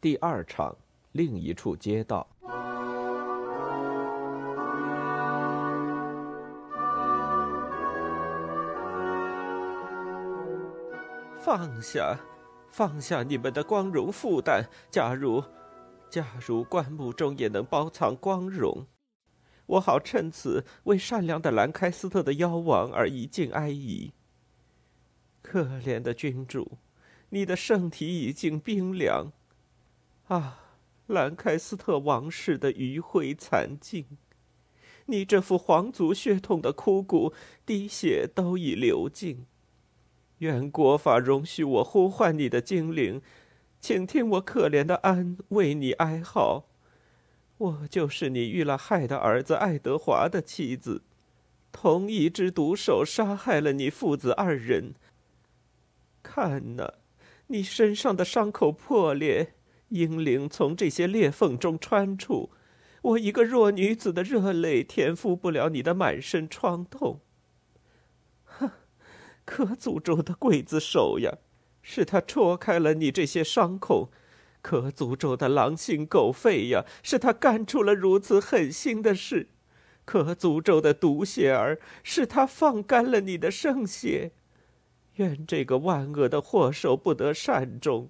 第二场，另一处街道。放下，放下你们的光荣负担。假如，假如棺木中也能包藏光荣，我好趁此为善良的兰开斯特的妖王而一尽哀仪。可怜的君主，你的圣体已经冰凉。啊，兰开斯特王室的余晖残尽，你这副皇族血统的枯骨，滴血都已流尽。愿国法容许我呼唤你的精灵，请听我可怜的安为你哀号。我就是你遇了害的儿子爱德华的妻子，同一只毒手杀害了你父子二人。看呐，你身上的伤口破裂。英灵从这些裂缝中穿出，我一个弱女子的热泪填覆不了你的满身疮痛。哼，可诅咒的刽子手呀，是他戳开了你这些伤口；可诅咒的狼心狗肺呀，是他干出了如此狠心的事；可诅咒的毒血儿，是他放干了你的圣血。愿这个万恶的祸首不得善终。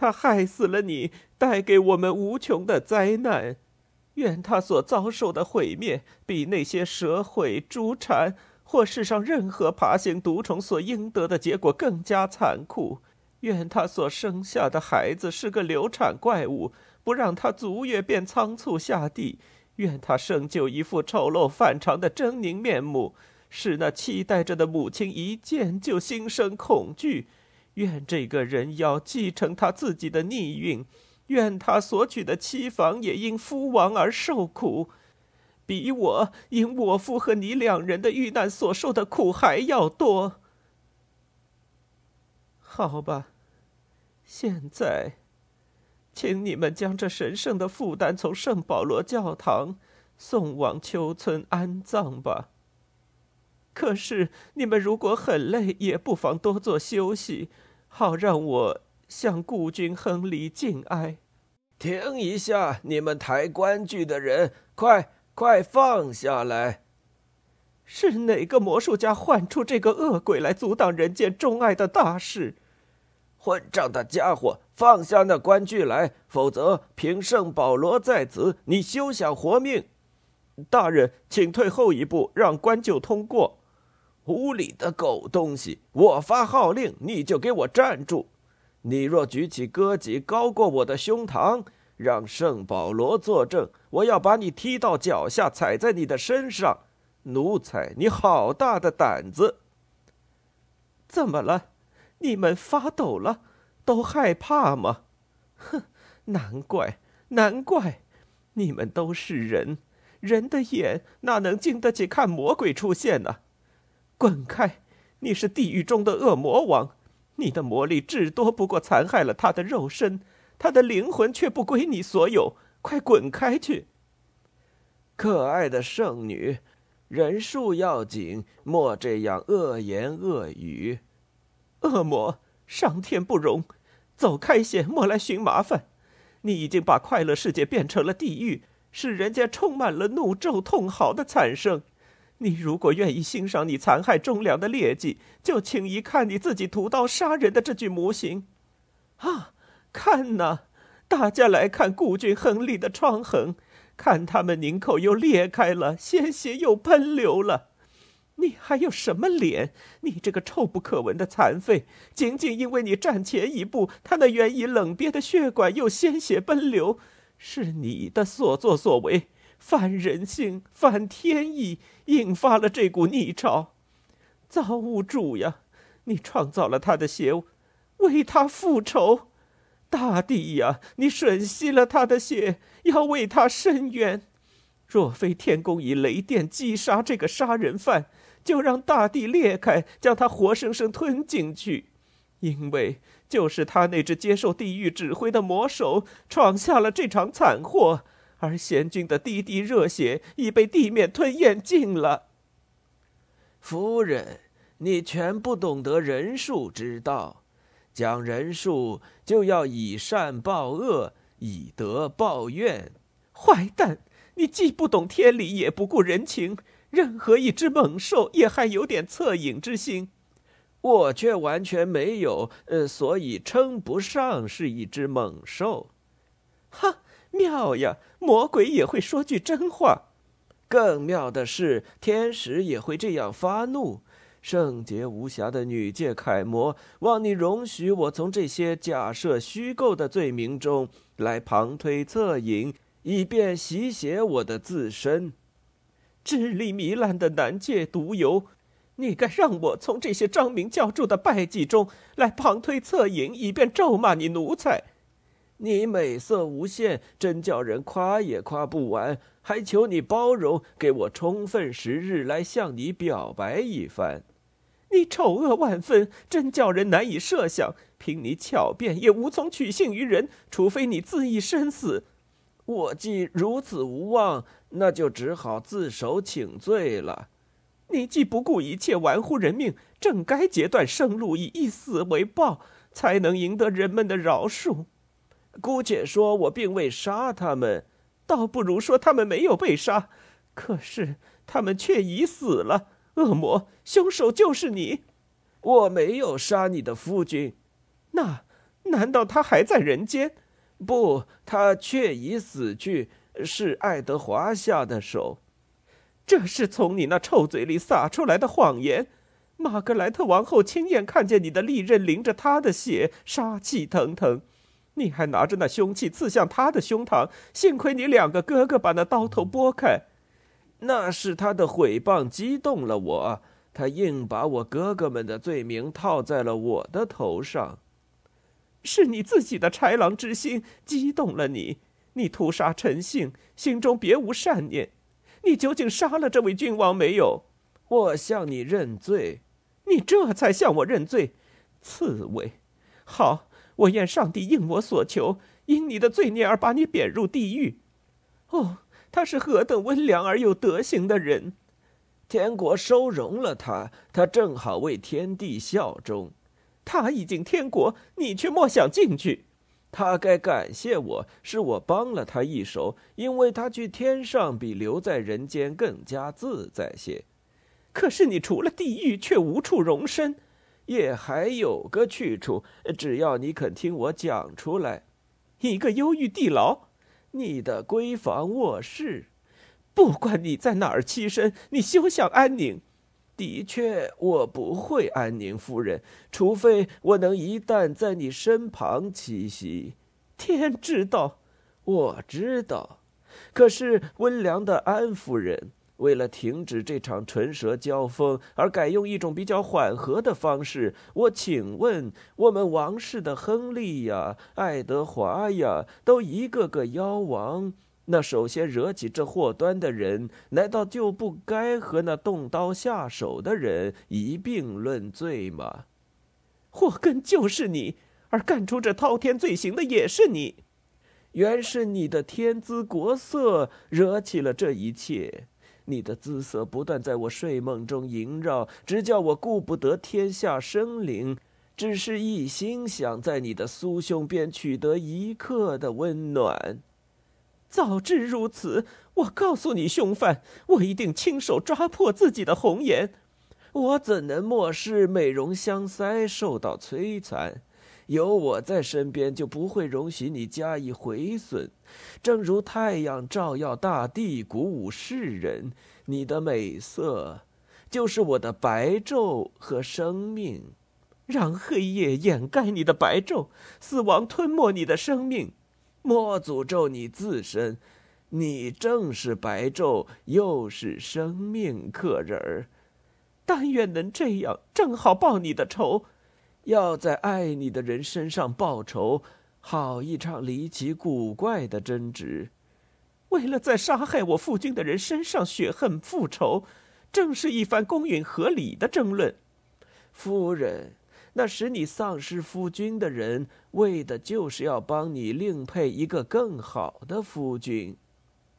他害死了你，带给我们无穷的灾难。愿他所遭受的毁灭，比那些蛇毁、猪缠或世上任何爬行毒虫所应得的结果更加残酷。愿他所生下的孩子是个流产怪物，不让他足月便仓促下地。愿他生就一副丑陋反常的狰狞面目，使那期待着的母亲一见就心生恐惧。愿这个人要继承他自己的逆运，愿他所娶的妻房也因夫亡而受苦，比我因我夫和你两人的遇难所受的苦还要多。好吧，现在，请你们将这神圣的负担从圣保罗教堂送往丘村安葬吧。可是，你们如果很累，也不妨多做休息，好让我向故君亨利敬哀。停一下，你们抬棺具的人，快快放下来！是哪个魔术家唤出这个恶鬼来阻挡人间钟爱的大事？混账的家伙，放下那棺具来，否则凭圣保罗在此，你休想活命！大人，请退后一步，让棺柩通过。无礼的狗东西！我发号令，你就给我站住！你若举起戈戟高过我的胸膛，让圣保罗作证，我要把你踢到脚下，踩在你的身上。奴才，你好大的胆子！怎么了？你们发抖了？都害怕吗？哼，难怪，难怪！你们都是人，人的眼哪能经得起看魔鬼出现呢？滚开！你是地狱中的恶魔王，你的魔力至多不过残害了他的肉身，他的灵魂却不归你所有。快滚开去！可爱的圣女，人数要紧，莫这样恶言恶语。恶魔，上天不容！走开些，莫来寻麻烦。你已经把快乐世界变成了地狱，使人间充满了怒咒痛嚎的惨声。你如果愿意欣赏你残害忠良的劣迹，就请一看你自己屠刀杀人的这具模型。啊，看呐，大家来看顾君亨利的创痕，看他们拧口又裂开了，鲜血又喷流了。你还有什么脸？你这个臭不可闻的残废！仅仅因为你站前一步，他那原已冷憋的血管又鲜血奔流，是你的所作所为。反人性，反天意，引发了这股逆潮。造物主呀，你创造了他的血，为他复仇；大地呀，你吮吸了他的血，要为他伸冤。若非天公以雷电击杀这个杀人犯，就让大地裂开，将他活生生吞进去。因为就是他那只接受地狱指挥的魔手，闯下了这场惨祸。而贤君的滴滴热血已被地面吞咽尽了。夫人，你全不懂得人术之道，讲人数就要以善报恶，以德报怨。坏蛋，你既不懂天理，也不顾人情。任何一只猛兽也还有点恻隐之心，我却完全没有，呃，所以称不上是一只猛兽。哈，妙呀！魔鬼也会说句真话。更妙的是，天使也会这样发怒。圣洁无瑕的女界楷模，望你容许我从这些假设虚构的罪名中来旁推侧引，以便洗写我的自身。智力糜烂的男界独游，你该让我从这些张明教主的败绩中来旁推侧引，以便咒骂你奴才。你美色无限，真叫人夸也夸不完。还求你包容，给我充分时日来向你表白一番。你丑恶万分，真叫人难以设想。凭你巧辩，也无从取信于人，除非你自缢身死。我既如此无望，那就只好自首请罪了。你既不顾一切，玩忽人命，正该截断生路，以一死为报，才能赢得人们的饶恕。姑且说我并未杀他们，倒不如说他们没有被杀，可是他们却已死了。恶魔，凶手就是你！我没有杀你的夫君，那难道他还在人间？不，他却已死去，是爱德华下的手。这是从你那臭嘴里撒出来的谎言。玛格莱特王后亲眼看见你的利刃淋着他的血，杀气腾腾。你还拿着那凶器刺向他的胸膛，幸亏你两个哥哥把那刀头拨开。那是他的毁谤激动了我，他硬把我哥哥们的罪名套在了我的头上。是你自己的豺狼之心激动了你，你屠杀陈姓，心中别无善念。你究竟杀了这位君王没有？我向你认罪，你这才向我认罪。刺猬，好，我愿上帝应我所求，因你的罪孽而把你贬入地狱。哦。他是何等温良而有德行的人，天国收容了他，他正好为天地效忠。他已经天国，你却莫想进去。他该感谢我，是我帮了他一手，因为他去天上比留在人间更加自在些。可是你除了地狱，却无处容身，也还有个去处，只要你肯听我讲出来，一个忧郁地牢。你的闺房卧室，不管你在哪儿栖身，你休想安宁。的确，我不会安宁，夫人，除非我能一旦在你身旁栖息。天知道，我知道。可是温良的安夫人。为了停止这场唇舌交锋，而改用一种比较缓和的方式，我请问，我们王室的亨利呀、爱德华呀，都一个个妖王，那首先惹起这祸端的人，难道就不该和那动刀下手的人一并论罪吗？祸根就是你，而干出这滔天罪行的也是你，原是你的天姿国色惹起了这一切。你的姿色不断在我睡梦中萦绕，直叫我顾不得天下生灵，只是一心想在你的酥胸边取得一刻的温暖。早知如此，我告诉你，凶犯，我一定亲手抓破自己的红颜。我怎能漠视美容香腮受到摧残？有我在身边，就不会容许你加以毁损。正如太阳照耀大地，鼓舞世人，你的美色就是我的白昼和生命。让黑夜掩盖你的白昼，死亡吞没你的生命。莫诅咒你自身，你正是白昼，又是生命，客人儿。但愿能这样，正好报你的仇。要在爱你的人身上报仇，好一场离奇古怪的争执。为了在杀害我父君的人身上雪恨复仇，正是一番公允合理的争论。夫人，那使你丧失夫君的人，为的就是要帮你另配一个更好的夫君，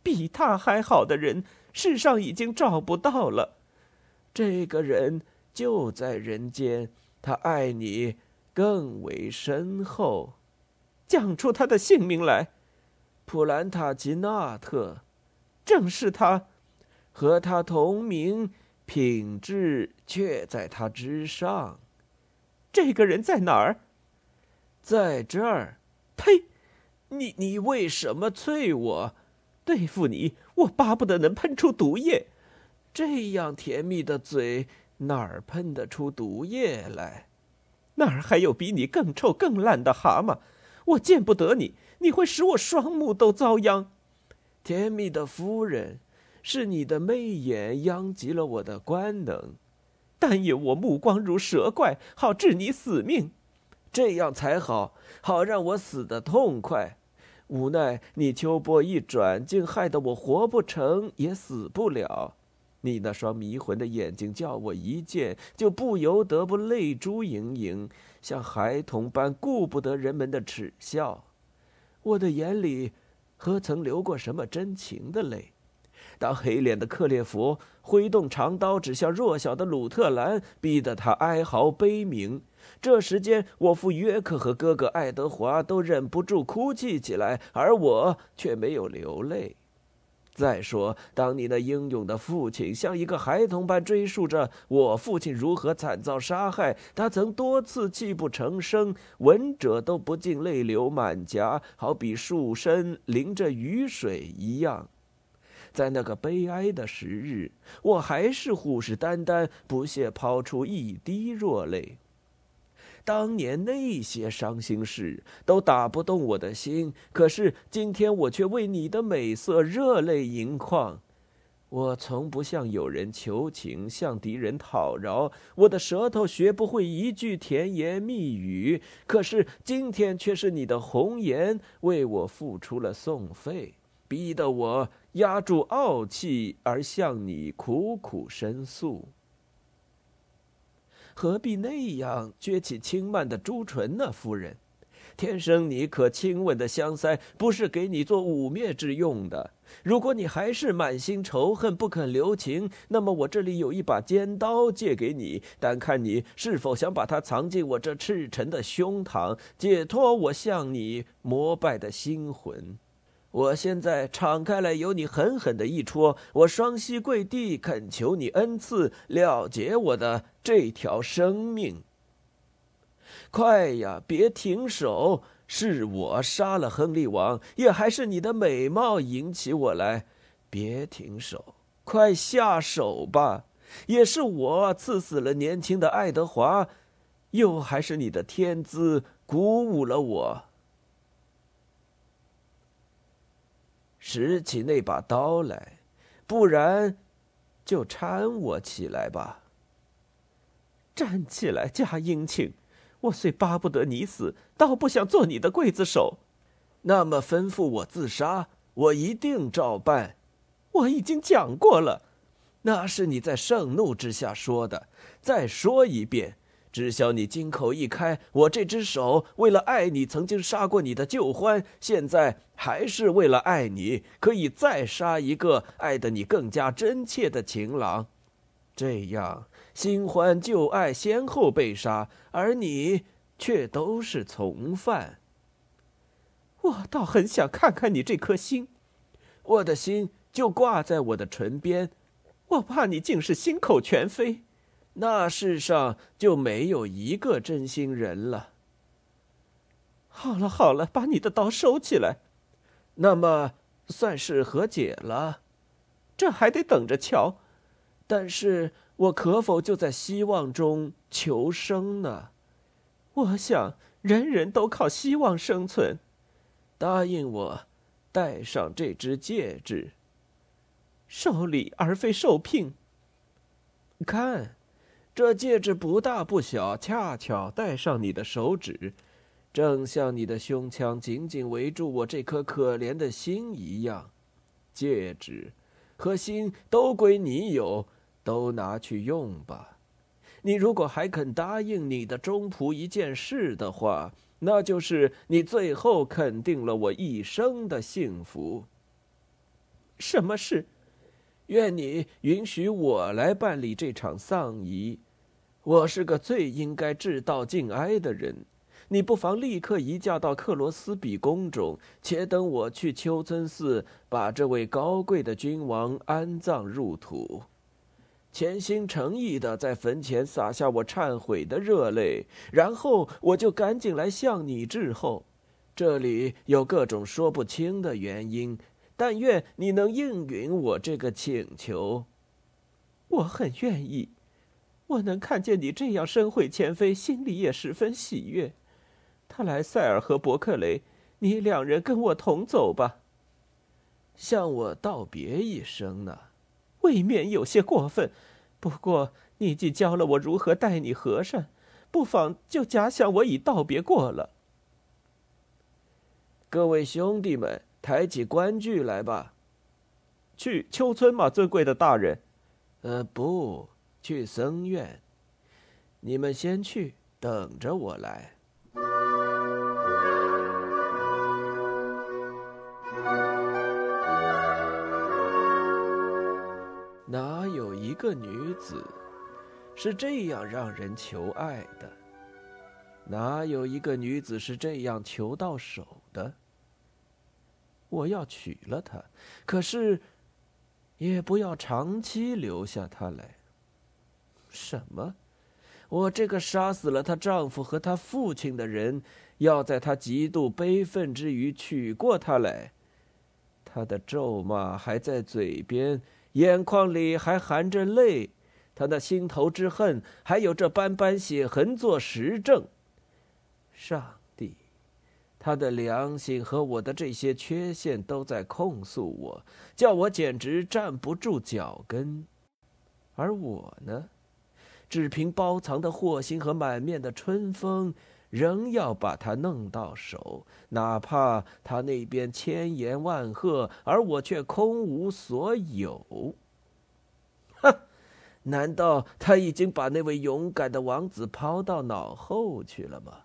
比他还好的人，世上已经找不到了。这个人就在人间。他爱你，更为深厚。讲出他的姓名来。普兰塔吉纳特，正是他。和他同名，品质却在他之上。这个人在哪儿？在这儿。呸！你你为什么啐我？对付你，我巴不得能喷出毒液。这样甜蜜的嘴，哪儿喷得出毒液来？哪儿还有比你更臭更烂的蛤蟆？我见不得你，你会使我双目都遭殃。甜蜜的夫人，是你的媚眼殃及了我的官能。但愿我目光如蛇怪，好治你死命。这样才好，好让我死得痛快。无奈你秋波一转，竟害得我活不成，也死不了。你那双迷魂的眼睛，叫我一见就不由得不泪珠盈盈，像孩童般顾不得人们的耻笑。我的眼里，何曾流过什么真情的泪？当黑脸的克列佛挥动长刀指向弱小的鲁特兰，逼得他哀嚎悲鸣。这时间，我父约克和哥哥爱德华都忍不住哭泣起来，而我却没有流泪。再说，当你那英勇的父亲像一个孩童般追述着我父亲如何惨遭杀害，他曾多次泣不成声，闻者都不禁泪流满颊，好比树身淋着雨水一样。在那个悲哀的时日，我还是虎视眈眈，不屑抛出一滴弱泪。当年那些伤心事都打不动我的心，可是今天我却为你的美色热泪盈眶。我从不向友人求情，向敌人讨饶，我的舌头学不会一句甜言蜜语。可是今天却是你的红颜为我付出了送费，逼得我压住傲气而向你苦苦申诉。何必那样撅起轻慢的朱唇呢，夫人？天生你可亲吻的香腮，不是给你做污蔑之用的。如果你还是满心仇恨，不肯留情，那么我这里有一把尖刀借给你，但看你是否想把它藏进我这赤诚的胸膛，解脱我向你膜拜的心魂。我现在敞开来，由你狠狠的一戳，我双膝跪地，恳求你恩赐，了结我的这条生命。快呀，别停手！是我杀了亨利王，也还是你的美貌引起我来？别停手，快下手吧！也是我刺死了年轻的爱德华，又还是你的天资鼓舞了我。拾起那把刀来，不然，就搀我起来吧。站起来，假殷勤。我虽巴不得你死，倒不想做你的刽子手。那么吩咐我自杀，我一定照办。我已经讲过了，那是你在盛怒之下说的。再说一遍。知晓你金口一开，我这只手为了爱你，曾经杀过你的旧欢，现在还是为了爱你，可以再杀一个爱得你更加真切的情郎。这样，新欢旧爱先后被杀，而你却都是从犯。我倒很想看看你这颗心，我的心就挂在我的唇边，我怕你竟是心口全非。那世上就没有一个真心人了。好了好了，把你的刀收起来。那么，算是和解了。这还得等着瞧。但是我可否就在希望中求生呢？我想，人人都靠希望生存。答应我，戴上这只戒指。受礼而非受聘。看。这戒指不大不小，恰巧戴上你的手指，正像你的胸腔紧紧围住我这颗可怜的心一样。戒指和心都归你有，都拿去用吧。你如果还肯答应你的中仆一件事的话，那就是你最后肯定了我一生的幸福。什么事？愿你允许我来办理这场丧仪，我是个最应该致道敬哀的人。你不妨立刻移驾到克罗斯比宫中，且等我去丘村寺把这位高贵的君王安葬入土，潜心诚意的在坟前洒下我忏悔的热泪，然后我就赶紧来向你致后。这里有各种说不清的原因，但愿你能应允我这个请求。我很愿意，我能看见你这样身会前非，心里也十分喜悦。他来塞尔和伯克雷，你两人跟我同走吧。向我道别一声呢，未免有些过分。不过你既教了我如何待你和善，不妨就假想我已道别过了。各位兄弟们，抬起棺具来吧。去秋村嘛，尊贵的大人？呃，不去僧院。你们先去，等着我来。哪有一个女子是这样让人求爱的？哪有一个女子是这样求到手的？我要娶了她，可是也不要长期留下她来。什么？我这个杀死了她丈夫和她父亲的人，要在她极度悲愤之余娶过她来？她的咒骂还在嘴边。眼眶里还含着泪，她那心头之恨还有这斑斑血痕做实证。上，他的良心和我的这些缺陷都在控诉我，叫我简直站不住脚跟。而我呢，只凭包藏的祸心和满面的春风。仍要把他弄到手，哪怕他那边千言万贺，而我却空无所有。哼，难道他已经把那位勇敢的王子抛到脑后去了吗？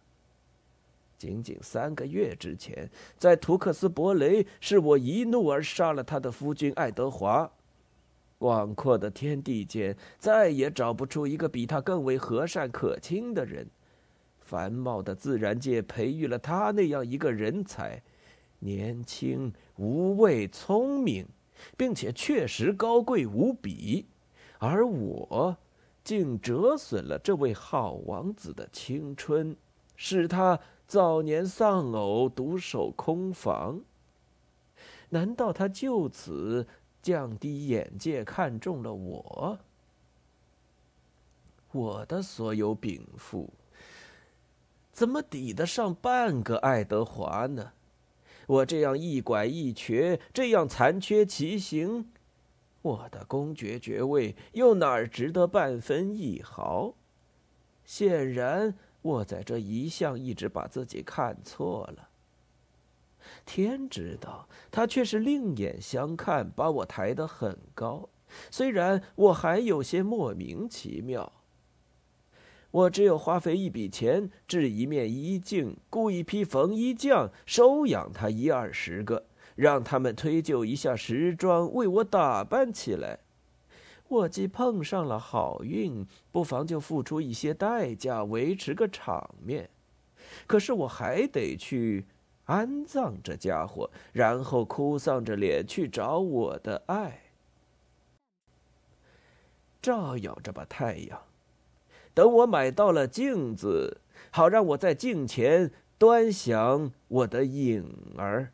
仅仅三个月之前，在图克斯伯雷，是我一怒而杀了他的夫君爱德华。广阔的天地间，再也找不出一个比他更为和善可亲的人。繁茂的自然界培育了他那样一个人才，年轻、无畏、聪明，并且确实高贵无比，而我竟折损了这位好王子的青春，使他早年丧偶，独守空房。难道他就此降低眼界，看中了我？我的所有禀赋。怎么抵得上半个爱德华呢？我这样一拐一瘸，这样残缺其形，我的公爵爵位又哪儿值得半分一毫？显然，我在这一向一直把自己看错了。天知道，他却是另眼相看，把我抬得很高。虽然我还有些莫名其妙。我只有花费一笔钱制一面衣镜，雇一批缝衣匠收养他一二十个，让他们推就一下时装，为我打扮起来。我既碰上了好运，不妨就付出一些代价维持个场面。可是我还得去安葬这家伙，然后哭丧着脸去找我的爱，照耀着吧，太阳。等我买到了镜子，好让我在镜前端详我的影儿。